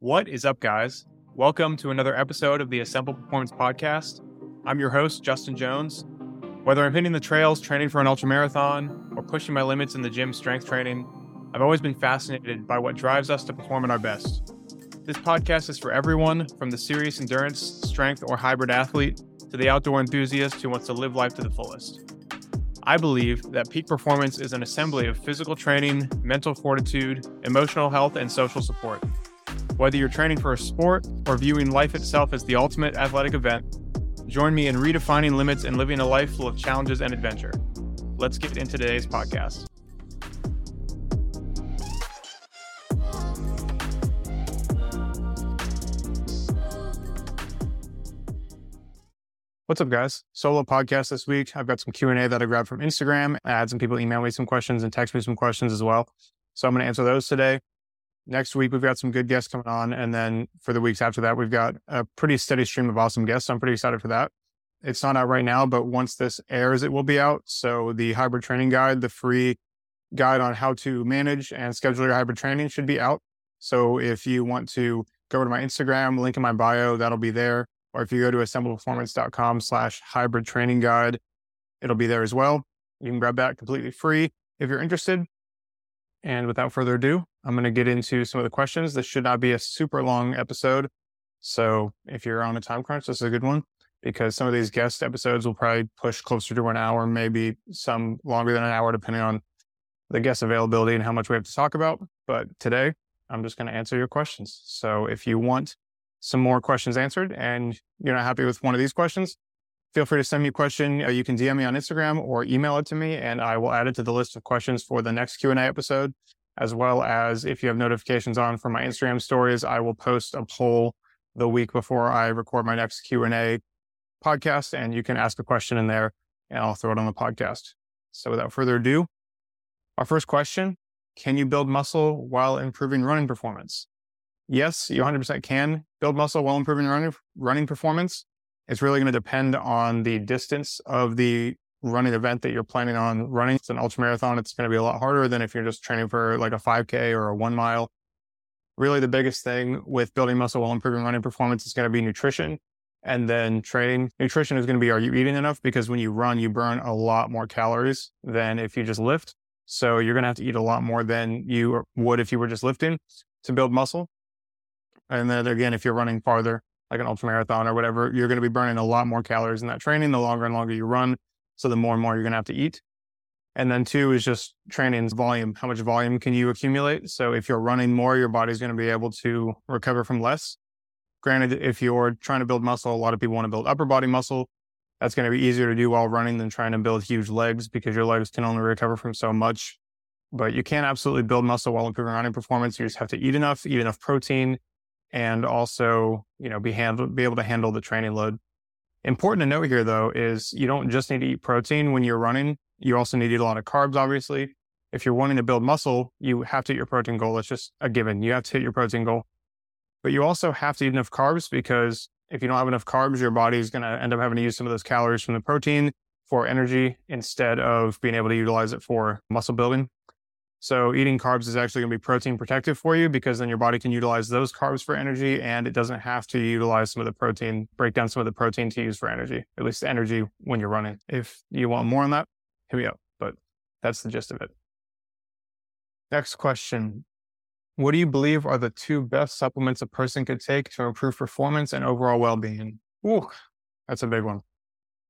What is up, guys? Welcome to another episode of the Assemble Performance Podcast. I'm your host, Justin Jones. Whether I'm hitting the trails, training for an ultra marathon, or pushing my limits in the gym strength training, I've always been fascinated by what drives us to perform at our best. This podcast is for everyone from the serious endurance, strength, or hybrid athlete to the outdoor enthusiast who wants to live life to the fullest. I believe that peak performance is an assembly of physical training, mental fortitude, emotional health, and social support. Whether you're training for a sport or viewing life itself as the ultimate athletic event, join me in redefining limits and living a life full of challenges and adventure. Let's get into today's podcast. What's up, guys? Solo podcast this week. I've got some Q and A that I grabbed from Instagram. I had some people email me some questions and text me some questions as well. So I'm going to answer those today. Next week we've got some good guests coming on, and then for the weeks after that, we've got a pretty steady stream of awesome guests. I'm pretty excited for that. It's not out right now, but once this airs, it will be out. So the hybrid training guide, the free guide on how to manage and schedule your hybrid training, should be out. So if you want to go to my Instagram, link in my bio, that'll be there or if you go to assembleperformance.com slash hybrid training guide, it'll be there as well. You can grab that completely free if you're interested. And without further ado, I'm going to get into some of the questions. This should not be a super long episode. So if you're on a time crunch, this is a good one because some of these guest episodes will probably push closer to an hour, maybe some longer than an hour, depending on the guest availability and how much we have to talk about. But today, I'm just going to answer your questions. So if you want some more questions answered and you're not happy with one of these questions, feel free to send me a question. Uh, you can DM me on Instagram or email it to me, and I will add it to the list of questions for the next Q&A episode, as well as if you have notifications on for my Instagram stories, I will post a poll the week before I record my next Q&A podcast, and you can ask a question in there, and I'll throw it on the podcast. So without further ado, our first question, can you build muscle while improving running performance? yes, you 100% can build muscle while improving running, running performance. It's really going to depend on the distance of the running event that you're planning on running. It's an ultra marathon. It's going to be a lot harder than if you're just training for like a 5K or a one mile. Really, the biggest thing with building muscle while improving running performance is going to be nutrition and then training. Nutrition is going to be are you eating enough? Because when you run, you burn a lot more calories than if you just lift. So you're going to have to eat a lot more than you would if you were just lifting to build muscle. And then again, if you're running farther, like an ultra marathon or whatever, you're going to be burning a lot more calories in that training the longer and longer you run. So the more and more you're going to have to eat. And then two is just training's volume. How much volume can you accumulate? So if you're running more, your body's going to be able to recover from less. Granted, if you're trying to build muscle, a lot of people want to build upper body muscle. That's going to be easier to do while running than trying to build huge legs because your legs can only recover from so much. But you can absolutely build muscle while improving running performance. You just have to eat enough, eat enough protein, and also, you know, be handle, be able to handle the training load. Important to note here though is you don't just need to eat protein when you're running. You also need to eat a lot of carbs, obviously. If you're wanting to build muscle, you have to hit your protein goal. It's just a given. You have to hit your protein goal. But you also have to eat enough carbs because if you don't have enough carbs, your body is going to end up having to use some of those calories from the protein for energy instead of being able to utilize it for muscle building. So eating carbs is actually going to be protein protective for you because then your body can utilize those carbs for energy and it doesn't have to utilize some of the protein, break down some of the protein to use for energy, at least energy when you're running. If you want more on that, hit me up. But that's the gist of it. Next question. What do you believe are the two best supplements a person could take to improve performance and overall well-being? Ooh, that's a big one.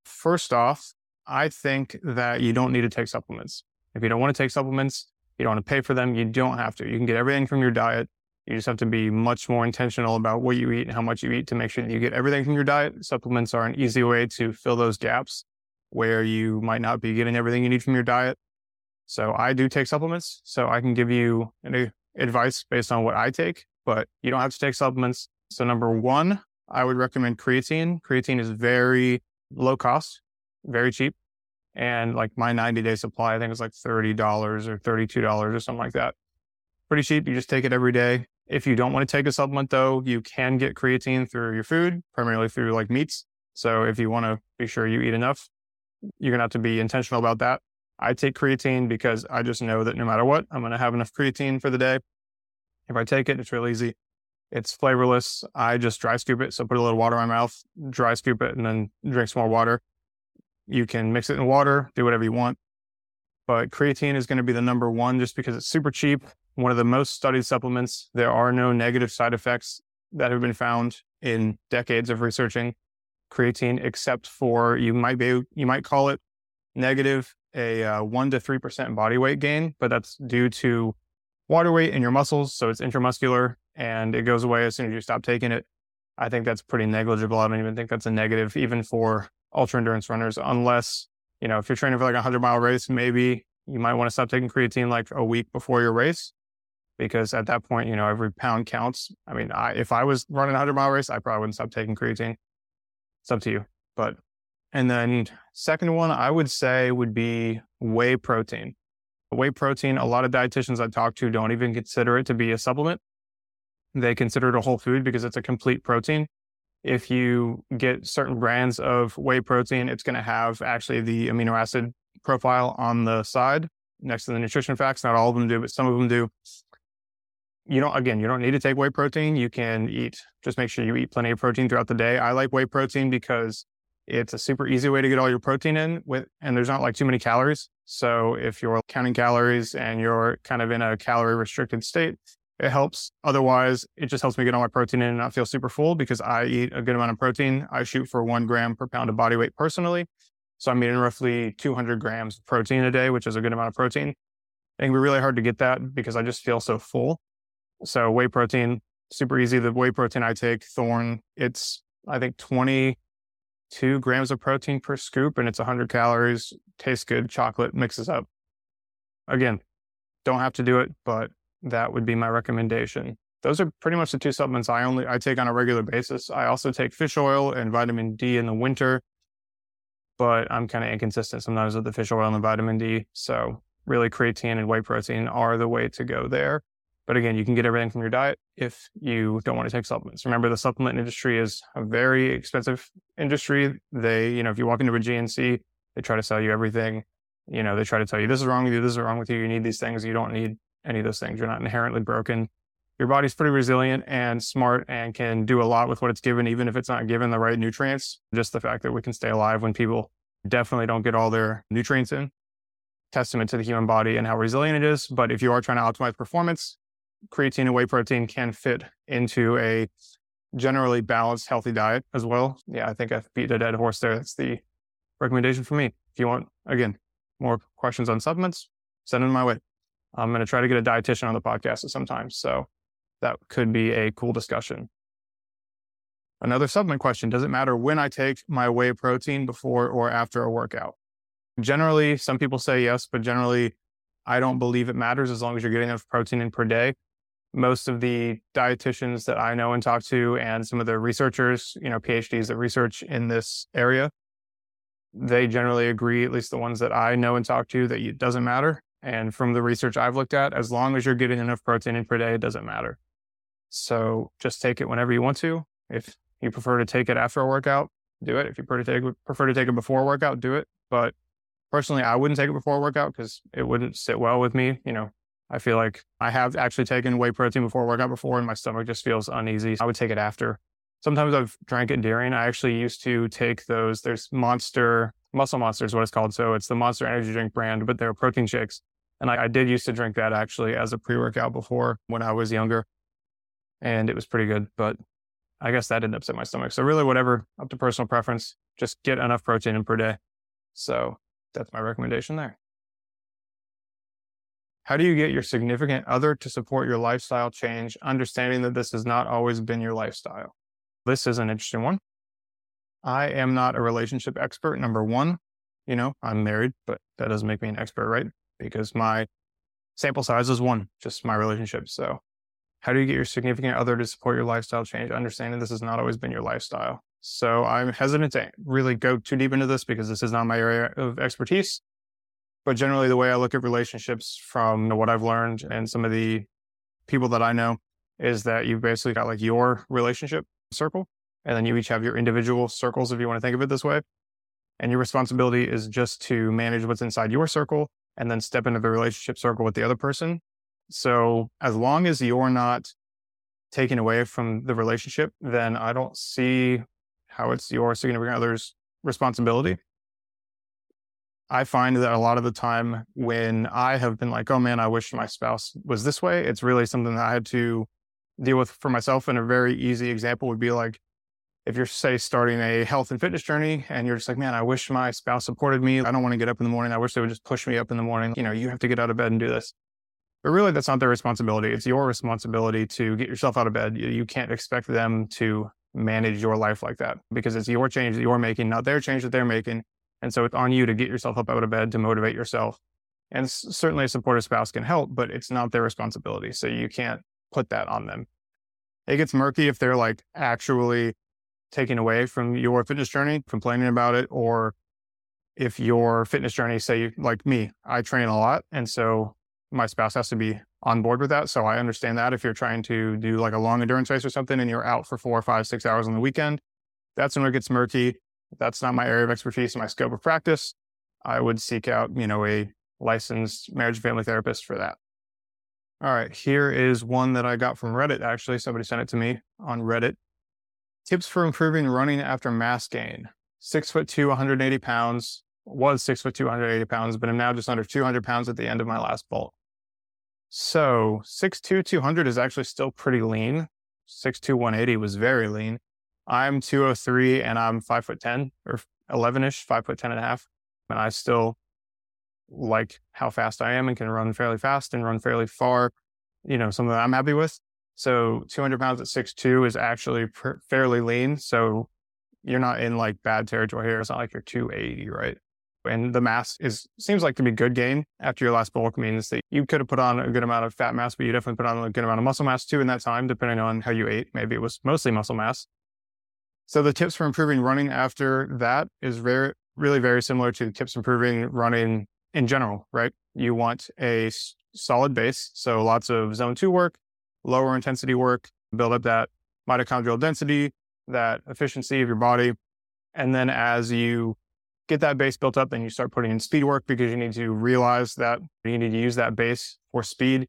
First off, I think that you don't need to take supplements. If you don't want to take supplements, you don't want to pay for them. You don't have to. You can get everything from your diet. You just have to be much more intentional about what you eat and how much you eat to make sure that you get everything from your diet. Supplements are an easy way to fill those gaps where you might not be getting everything you need from your diet. So I do take supplements. So I can give you advice based on what I take, but you don't have to take supplements. So number one, I would recommend creatine. Creatine is very low cost, very cheap. And like my 90 day supply, I think it's like $30 or $32 or something like that. Pretty cheap. You just take it every day. If you don't want to take a supplement though, you can get creatine through your food, primarily through like meats. So if you want to be sure you eat enough, you're going to have to be intentional about that. I take creatine because I just know that no matter what, I'm going to have enough creatine for the day. If I take it, it's real easy. It's flavorless. I just dry scoop it. So put a little water in my mouth, dry scoop it, and then drink some more water. You can mix it in water, do whatever you want. But creatine is going to be the number one just because it's super cheap. One of the most studied supplements. There are no negative side effects that have been found in decades of researching creatine, except for you might be, you might call it negative a uh, one to 3% body weight gain, but that's due to water weight in your muscles. So it's intramuscular and it goes away as soon as you stop taking it. I think that's pretty negligible. I don't even think that's a negative, even for ultra endurance runners, unless, you know, if you're training for like a 100 mile race, maybe you might want to stop taking creatine like a week before your race. Because at that point, you know, every pound counts. I mean, I, if I was running a 100 mile race, I probably wouldn't stop taking creatine. It's up to you. But, and then second one, I would say would be whey protein. Whey protein, a lot of dietitians I talk to don't even consider it to be a supplement. They consider it a whole food because it's a complete protein. If you get certain brands of whey protein, it's going to have actually the amino acid profile on the side next to the nutrition facts. Not all of them do, but some of them do. You don't, again, you don't need to take whey protein. You can eat, just make sure you eat plenty of protein throughout the day. I like whey protein because it's a super easy way to get all your protein in with, and there's not like too many calories. So if you're counting calories and you're kind of in a calorie restricted state, it helps. Otherwise, it just helps me get all my protein in and not feel super full because I eat a good amount of protein. I shoot for one gram per pound of body weight personally. So I'm eating roughly 200 grams of protein a day, which is a good amount of protein. It can be really hard to get that because I just feel so full. So whey protein, super easy. The whey protein I take, Thorne, it's, I think 22 grams of protein per scoop and it's 100 calories, tastes good, chocolate mixes up. Again, don't have to do it, but that would be my recommendation. Those are pretty much the two supplements I only I take on a regular basis. I also take fish oil and vitamin D in the winter, but I'm kind of inconsistent sometimes with the fish oil and the vitamin D. So really creatine and whey protein are the way to go there. But again, you can get everything from your diet if you don't want to take supplements. Remember, the supplement industry is a very expensive industry. They, you know, if you walk into a GNC, they try to sell you everything. You know, they try to tell you this is wrong with you, this is wrong with you. You need these things. You don't need any of those things. You're not inherently broken. Your body's pretty resilient and smart and can do a lot with what it's given, even if it's not given the right nutrients. Just the fact that we can stay alive when people definitely don't get all their nutrients in. Testament to the human body and how resilient it is. But if you are trying to optimize performance, creatine and whey protein can fit into a generally balanced, healthy diet as well. Yeah, I think I've beat a dead horse there. That's the recommendation for me. If you want, again, more questions on supplements, send them my way. I'm going to try to get a dietitian on the podcast at some time. So that could be a cool discussion. Another supplement question Does it matter when I take my whey protein before or after a workout? Generally, some people say yes, but generally, I don't believe it matters as long as you're getting enough protein in per day. Most of the dietitians that I know and talk to, and some of the researchers, you know, PhDs that research in this area, they generally agree, at least the ones that I know and talk to, that it doesn't matter. And from the research I've looked at, as long as you're getting enough protein in per day, it doesn't matter. So just take it whenever you want to. If you prefer to take it after a workout, do it. If you prefer to take, prefer to take it before a workout, do it. But personally, I wouldn't take it before a workout because it wouldn't sit well with me. You know, I feel like I have actually taken whey protein before a workout before and my stomach just feels uneasy. I would take it after. Sometimes I've drank it during. I actually used to take those. There's Monster, Muscle Monster is what it's called. So it's the Monster Energy Drink brand, but they're protein shakes. And I, I did used to drink that actually as a pre workout before when I was younger. And it was pretty good, but I guess that didn't upset my stomach. So really, whatever, up to personal preference, just get enough protein in per day. So that's my recommendation there. How do you get your significant other to support your lifestyle change, understanding that this has not always been your lifestyle? This is an interesting one. I am not a relationship expert. Number one, you know, I'm married, but that doesn't make me an expert, right? Because my sample size is one, just my relationship. So, how do you get your significant other to support your lifestyle change? Understanding this has not always been your lifestyle. So, I'm hesitant to really go too deep into this because this is not my area of expertise. But generally, the way I look at relationships from what I've learned and some of the people that I know is that you've basically got like your relationship circle, and then you each have your individual circles, if you want to think of it this way. And your responsibility is just to manage what's inside your circle and then step into the relationship circle with the other person. So as long as you're not taking away from the relationship, then I don't see how it's your significant other's responsibility. I find that a lot of the time when I have been like, oh man, I wish my spouse was this way, it's really something that I had to deal with for myself. And a very easy example would be like, if you're, say, starting a health and fitness journey and you're just like, man, I wish my spouse supported me. I don't want to get up in the morning. I wish they would just push me up in the morning. You know, you have to get out of bed and do this. But really, that's not their responsibility. It's your responsibility to get yourself out of bed. You can't expect them to manage your life like that because it's your change that you're making, not their change that they're making. And so it's on you to get yourself up out of bed to motivate yourself. And certainly a supportive spouse can help, but it's not their responsibility. So you can't put that on them. It gets murky if they're like actually taking away from your fitness journey, complaining about it, or if your fitness journey, say like me, I train a lot. And so my spouse has to be on board with that. So I understand that if you're trying to do like a long endurance race or something and you're out for four, five, six hours on the weekend, that's when it gets murky. That's not my area of expertise my scope of practice. I would seek out, you know, a licensed marriage and family therapist for that. All right, here is one that I got from Reddit. Actually, somebody sent it to me on Reddit. Tips for improving running after mass gain. Six foot two, 180 pounds. Was six foot two, 180 pounds, but I'm now just under 200 pounds at the end of my last bulk. So six two, 200 is actually still pretty lean. Six two, 180 was very lean. I'm 203 and I'm five foot 10 or 11 ish, five foot 10 and a half. And I still like how fast I am and can run fairly fast and run fairly far. You know, something that I'm happy with. So 200 pounds at 6'2 is actually fairly lean. So you're not in like bad territory here. It's not like you're 280, right? And the mass is seems like to be good gain after your last bulk means that you could have put on a good amount of fat mass, but you definitely put on a good amount of muscle mass too in that time, depending on how you ate. Maybe it was mostly muscle mass. So the tips for improving running after that is very, really very similar to the tips improving running in general, right? You want a solid base. So lots of zone two work, lower intensity work, build up that mitochondrial density, that efficiency of your body. And then as you get that base built up, then you start putting in speed work because you need to realize that you need to use that base for speed.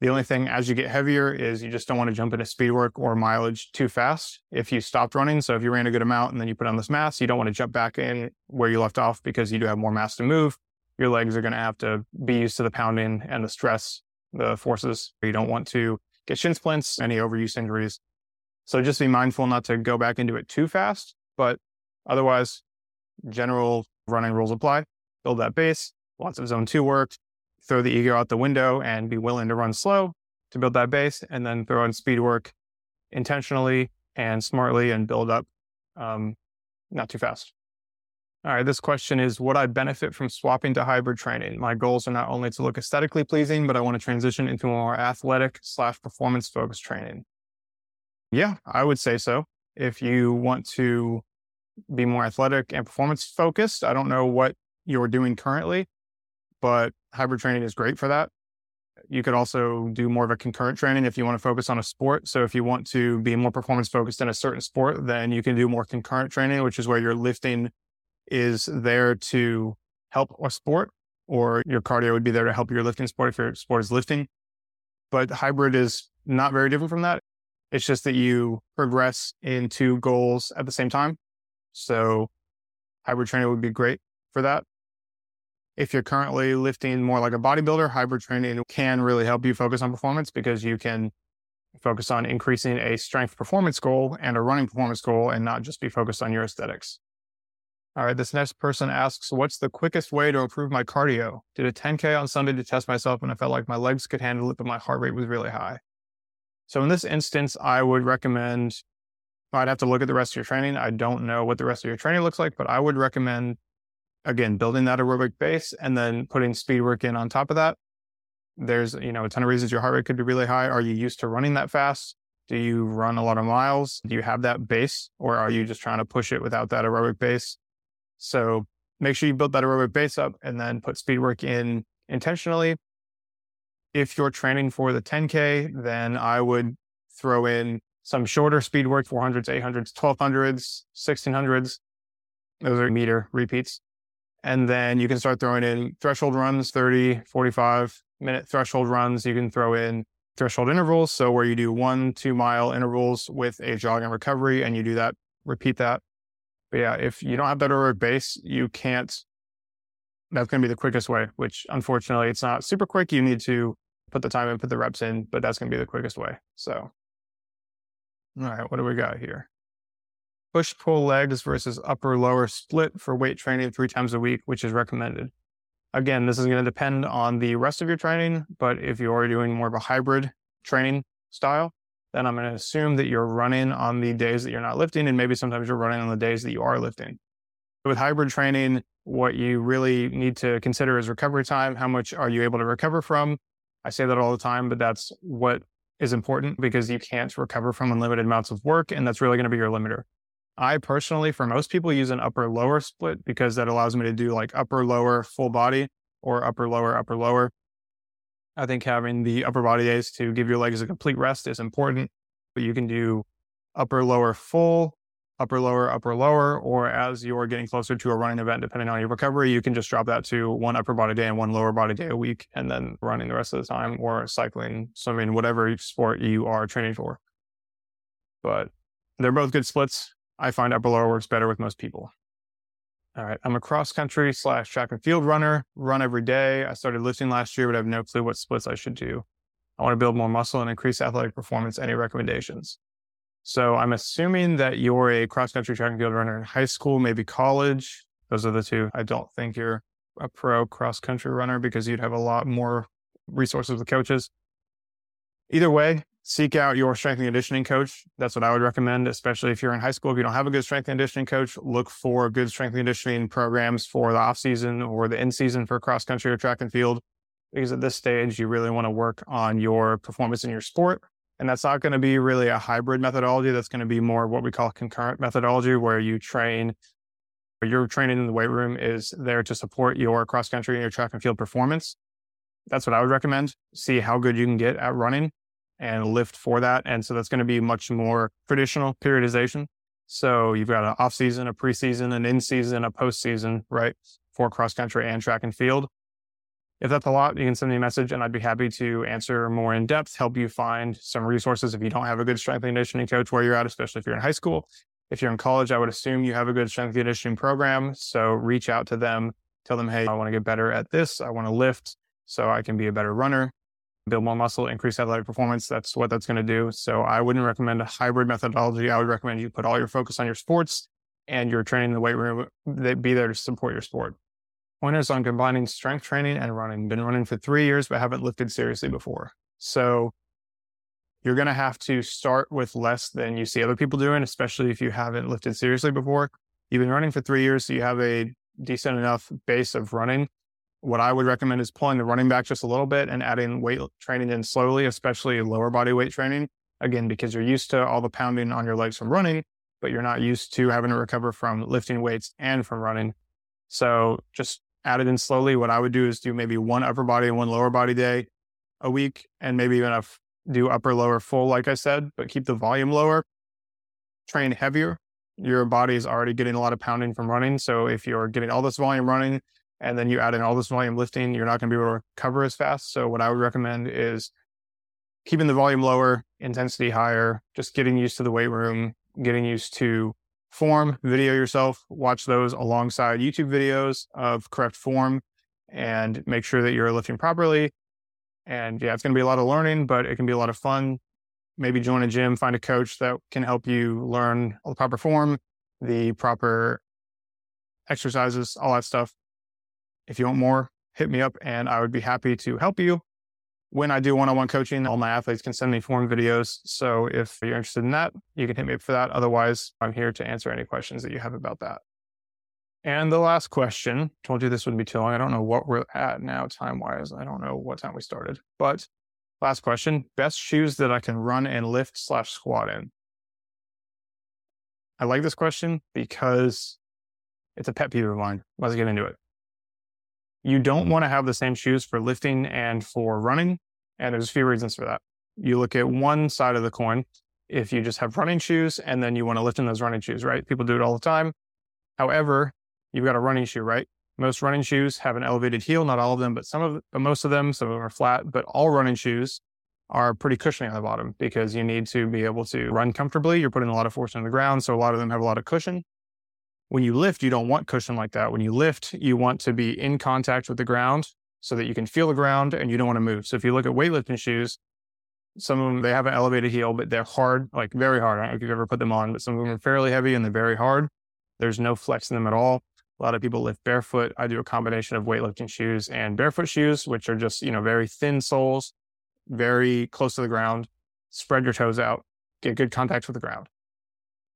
The only thing as you get heavier is you just don't want to jump into speed work or mileage too fast if you stopped running. So if you ran a good amount and then you put on this mass, you don't want to jump back in where you left off because you do have more mass to move. Your legs are going to have to be used to the pounding and the stress, the forces. You don't want to get shin splints, any overuse injuries. So just be mindful not to go back into it too fast, but otherwise, general running rules apply. Build that base, lots of zone two work, throw the ego out the window and be willing to run slow to build that base and then throw in speed work intentionally and smartly and build up um, not too fast. All right, this question is Would I benefit from swapping to hybrid training? My goals are not only to look aesthetically pleasing, but I want to transition into more athletic slash performance focused training. Yeah, I would say so. If you want to be more athletic and performance focused, I don't know what you're doing currently, but hybrid training is great for that. You could also do more of a concurrent training if you want to focus on a sport. So if you want to be more performance focused in a certain sport, then you can do more concurrent training, which is where you're lifting is there to help a sport or your cardio would be there to help your lifting sport if your sport is lifting. But hybrid is not very different from that. It's just that you progress into goals at the same time. So hybrid training would be great for that. If you're currently lifting more like a bodybuilder, hybrid training can really help you focus on performance because you can focus on increasing a strength performance goal and a running performance goal and not just be focused on your aesthetics. All right, this next person asks, What's the quickest way to improve my cardio? Did a 10K on Sunday to test myself and I felt like my legs could handle it, but my heart rate was really high. So in this instance, I would recommend, I'd have to look at the rest of your training. I don't know what the rest of your training looks like, but I would recommend again, building that aerobic base and then putting speed work in on top of that. There's, you know, a ton of reasons your heart rate could be really high. Are you used to running that fast? Do you run a lot of miles? Do you have that base or are you just trying to push it without that aerobic base? So make sure you build that aerobic base up and then put speed work in intentionally. If you're training for the 10K, then I would throw in some shorter speed work, 400s, 800s, 1200s, 1600s. Those are meter repeats. And then you can start throwing in threshold runs, 30, 45 minute threshold runs. You can throw in threshold intervals. So where you do one, two mile intervals with a jog and recovery and you do that, repeat that. But yeah, if you don't have that aerobic base, you can't, that's going to be the quickest way, which unfortunately it's not super quick. You need to put the time in, put the reps in, but that's going to be the quickest way. So, all right, what do we got here? Push pull legs versus upper lower split for weight training three times a week, which is recommended. Again, this is going to depend on the rest of your training, but if you're doing more of a hybrid training style, then I'm going to assume that you're running on the days that you're not lifting, and maybe sometimes you're running on the days that you are lifting. With hybrid training, what you really need to consider is recovery time. How much are you able to recover from? I say that all the time, but that's what is important because you can't recover from unlimited amounts of work, and that's really going to be your limiter. I personally, for most people, use an upper lower split because that allows me to do like upper lower full body or upper lower upper lower. I think having the upper body days to give your legs a complete rest is important, but you can do upper lower full, upper lower upper lower, or as you're getting closer to a running event, depending on your recovery, you can just drop that to one upper body day and one lower body day a week, and then running the rest of the time, or cycling, swimming, whatever sport you are training for. But they're both good splits. I find upper lower works better with most people. All right. I'm a cross country slash track and field runner, run every day. I started lifting last year, but I have no clue what splits I should do. I want to build more muscle and increase athletic performance. Any recommendations? So I'm assuming that you're a cross country track and field runner in high school, maybe college. Those are the two. I don't think you're a pro cross country runner because you'd have a lot more resources with coaches. Either way, seek out your strength and conditioning coach. That's what I would recommend, especially if you're in high school. If you don't have a good strength and conditioning coach, look for good strength and conditioning programs for the off season or the in season for cross country or track and field. Because at this stage, you really want to work on your performance in your sport. And that's not going to be really a hybrid methodology. That's going to be more what we call concurrent methodology, where you train, your training in the weight room is there to support your cross country and your track and field performance. That's what I would recommend. See how good you can get at running and lift for that. And so that's going to be much more traditional periodization. So you've got an off season, a preseason, an in season, a postseason, right? For cross country and track and field. If that's a lot, you can send me a message and I'd be happy to answer more in depth, help you find some resources if you don't have a good strength and conditioning coach where you're at, especially if you're in high school. If you're in college, I would assume you have a good strength and conditioning program. So reach out to them, tell them, hey, I want to get better at this. I want to lift so I can be a better runner build more muscle, increase athletic performance. That's what that's going to do. So I wouldn't recommend a hybrid methodology. I would recommend you put all your focus on your sports and your training in the weight room. They be there to support your sport. Pointers on combining strength training and running. Been running for three years, but haven't lifted seriously before. So you're going to have to start with less than you see other people doing, especially if you haven't lifted seriously before. You've been running for three years, so you have a decent enough base of running what I would recommend is pulling the running back just a little bit and adding weight training in slowly, especially lower body weight training. Again, because you're used to all the pounding on your legs from running, but you're not used to having to recover from lifting weights and from running. So just add it in slowly. What I would do is do maybe one upper body and one lower body day a week, and maybe even do upper lower full, like I said, but keep the volume lower. Train heavier. Your body is already getting a lot of pounding from running. So if you're getting all this volume running, and then you add in all this volume lifting, you're not going to be able to recover as fast. So what I would recommend is keeping the volume lower, intensity higher, just getting used to the weight room, getting used to form, video yourself, watch those alongside YouTube videos of correct form and make sure that you're lifting properly. And yeah, it's going to be a lot of learning, but it can be a lot of fun. Maybe join a gym, find a coach that can help you learn the proper form, the proper exercises, all that stuff. If you want more, hit me up and I would be happy to help you. When I do one on one coaching, all my athletes can send me form videos. So if you're interested in that, you can hit me up for that. Otherwise, I'm here to answer any questions that you have about that. And the last question, told you this wouldn't be too long. I don't know what we're at now, time wise. I don't know what time we started, but last question best shoes that I can run and lift slash squat in. I like this question because it's a pet peeve of mine. Let's get into it you don't want to have the same shoes for lifting and for running. And there's a few reasons for that. You look at one side of the coin. If you just have running shoes and then you want to lift in those running shoes, right? People do it all the time. However, you've got a running shoe, right? Most running shoes have an elevated heel, not all of them, but some of but most of them, some of them are flat, but all running shoes are pretty cushiony on the bottom because you need to be able to run comfortably. You're putting a lot of force on the ground. So a lot of them have a lot of cushion. When you lift, you don't want cushion like that. When you lift, you want to be in contact with the ground so that you can feel the ground and you don't want to move. So if you look at weightlifting shoes, some of them they have an elevated heel, but they're hard, like very hard. I don't know if you've ever put them on, but some of them are fairly heavy and they're very hard. There's no flex in them at all. A lot of people lift barefoot. I do a combination of weightlifting shoes and barefoot shoes, which are just, you know, very thin soles, very close to the ground. Spread your toes out, get good contact with the ground.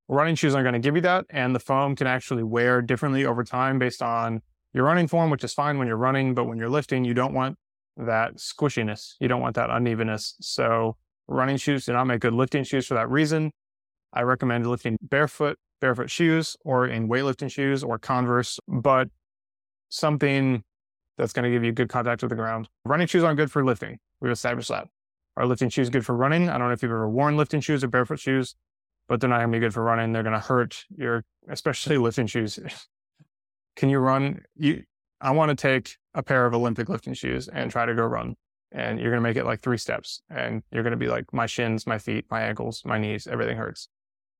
Running shoes aren't going to give you that. And the foam can actually wear differently over time based on your running form, which is fine when you're running. But when you're lifting, you don't want that squishiness. You don't want that unevenness. So running shoes do not make good lifting shoes for that reason. I recommend lifting barefoot barefoot shoes or in weightlifting shoes or Converse, but something that's going to give you good contact with the ground. Running shoes aren't good for lifting. We've established that. Are lifting shoes good for running? I don't know if you've ever worn lifting shoes or barefoot shoes, but they're not going to be good for running. They're going to hurt your, especially lifting shoes. Can you run? You, I want to take a pair of Olympic lifting shoes and try to go run. And you're going to make it like three steps and you're going to be like, my shins, my feet, my ankles, my knees, everything hurts.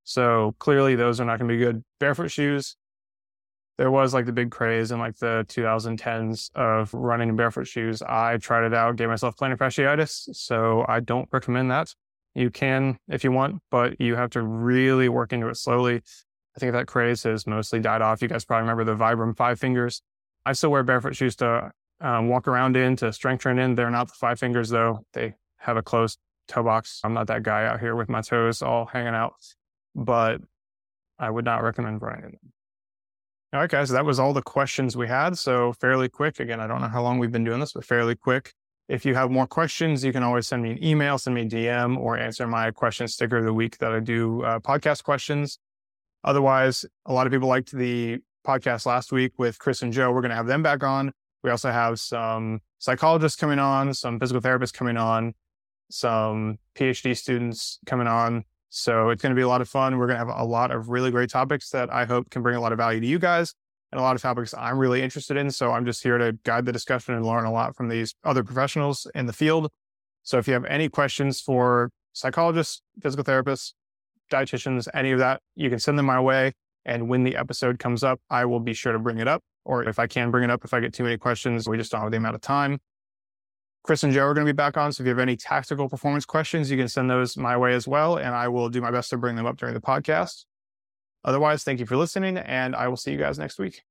So clearly those are not going to be good. Barefoot shoes, there was like the big craze in like the 2010s of running in barefoot shoes. I tried it out, gave myself plantar fasciitis. So I don't recommend that. You can if you want, but you have to really work into it slowly. I think that craze has mostly died off. You guys probably remember the Vibram five fingers. I still wear barefoot shoes to um, walk around in, to strength train in. They're not the five fingers though. They have a closed toe box. I'm not that guy out here with my toes all hanging out but I would not recommend running them. All right, guys, that was all the questions we had. So fairly quick. Again, I don't know how long we've been doing this, but fairly quick. If you have more questions, you can always send me an email, send me a DM, or answer my question sticker of the week that I do uh, podcast questions. Otherwise, a lot of people liked the podcast last week with Chris and Joe. We're going to have them back on. We also have some psychologists coming on, some physical therapists coming on, some PhD students coming on. So it's going to be a lot of fun. We're going to have a lot of really great topics that I hope can bring a lot of value to you guys and a lot of topics I'm really interested in. So I'm just here to guide the discussion and learn a lot from these other professionals in the field. So if you have any questions for psychologists, physical therapists, dietitians, any of that, you can send them my way. And when the episode comes up, I will be sure to bring it up. Or if I can bring it up, if I get too many questions, we just don't have the amount of time. Chris and Joe are going to be back on. So if you have any tactical performance questions, you can send those my way as well. And I will do my best to bring them up during the podcast. Otherwise, thank you for listening, and I will see you guys next week.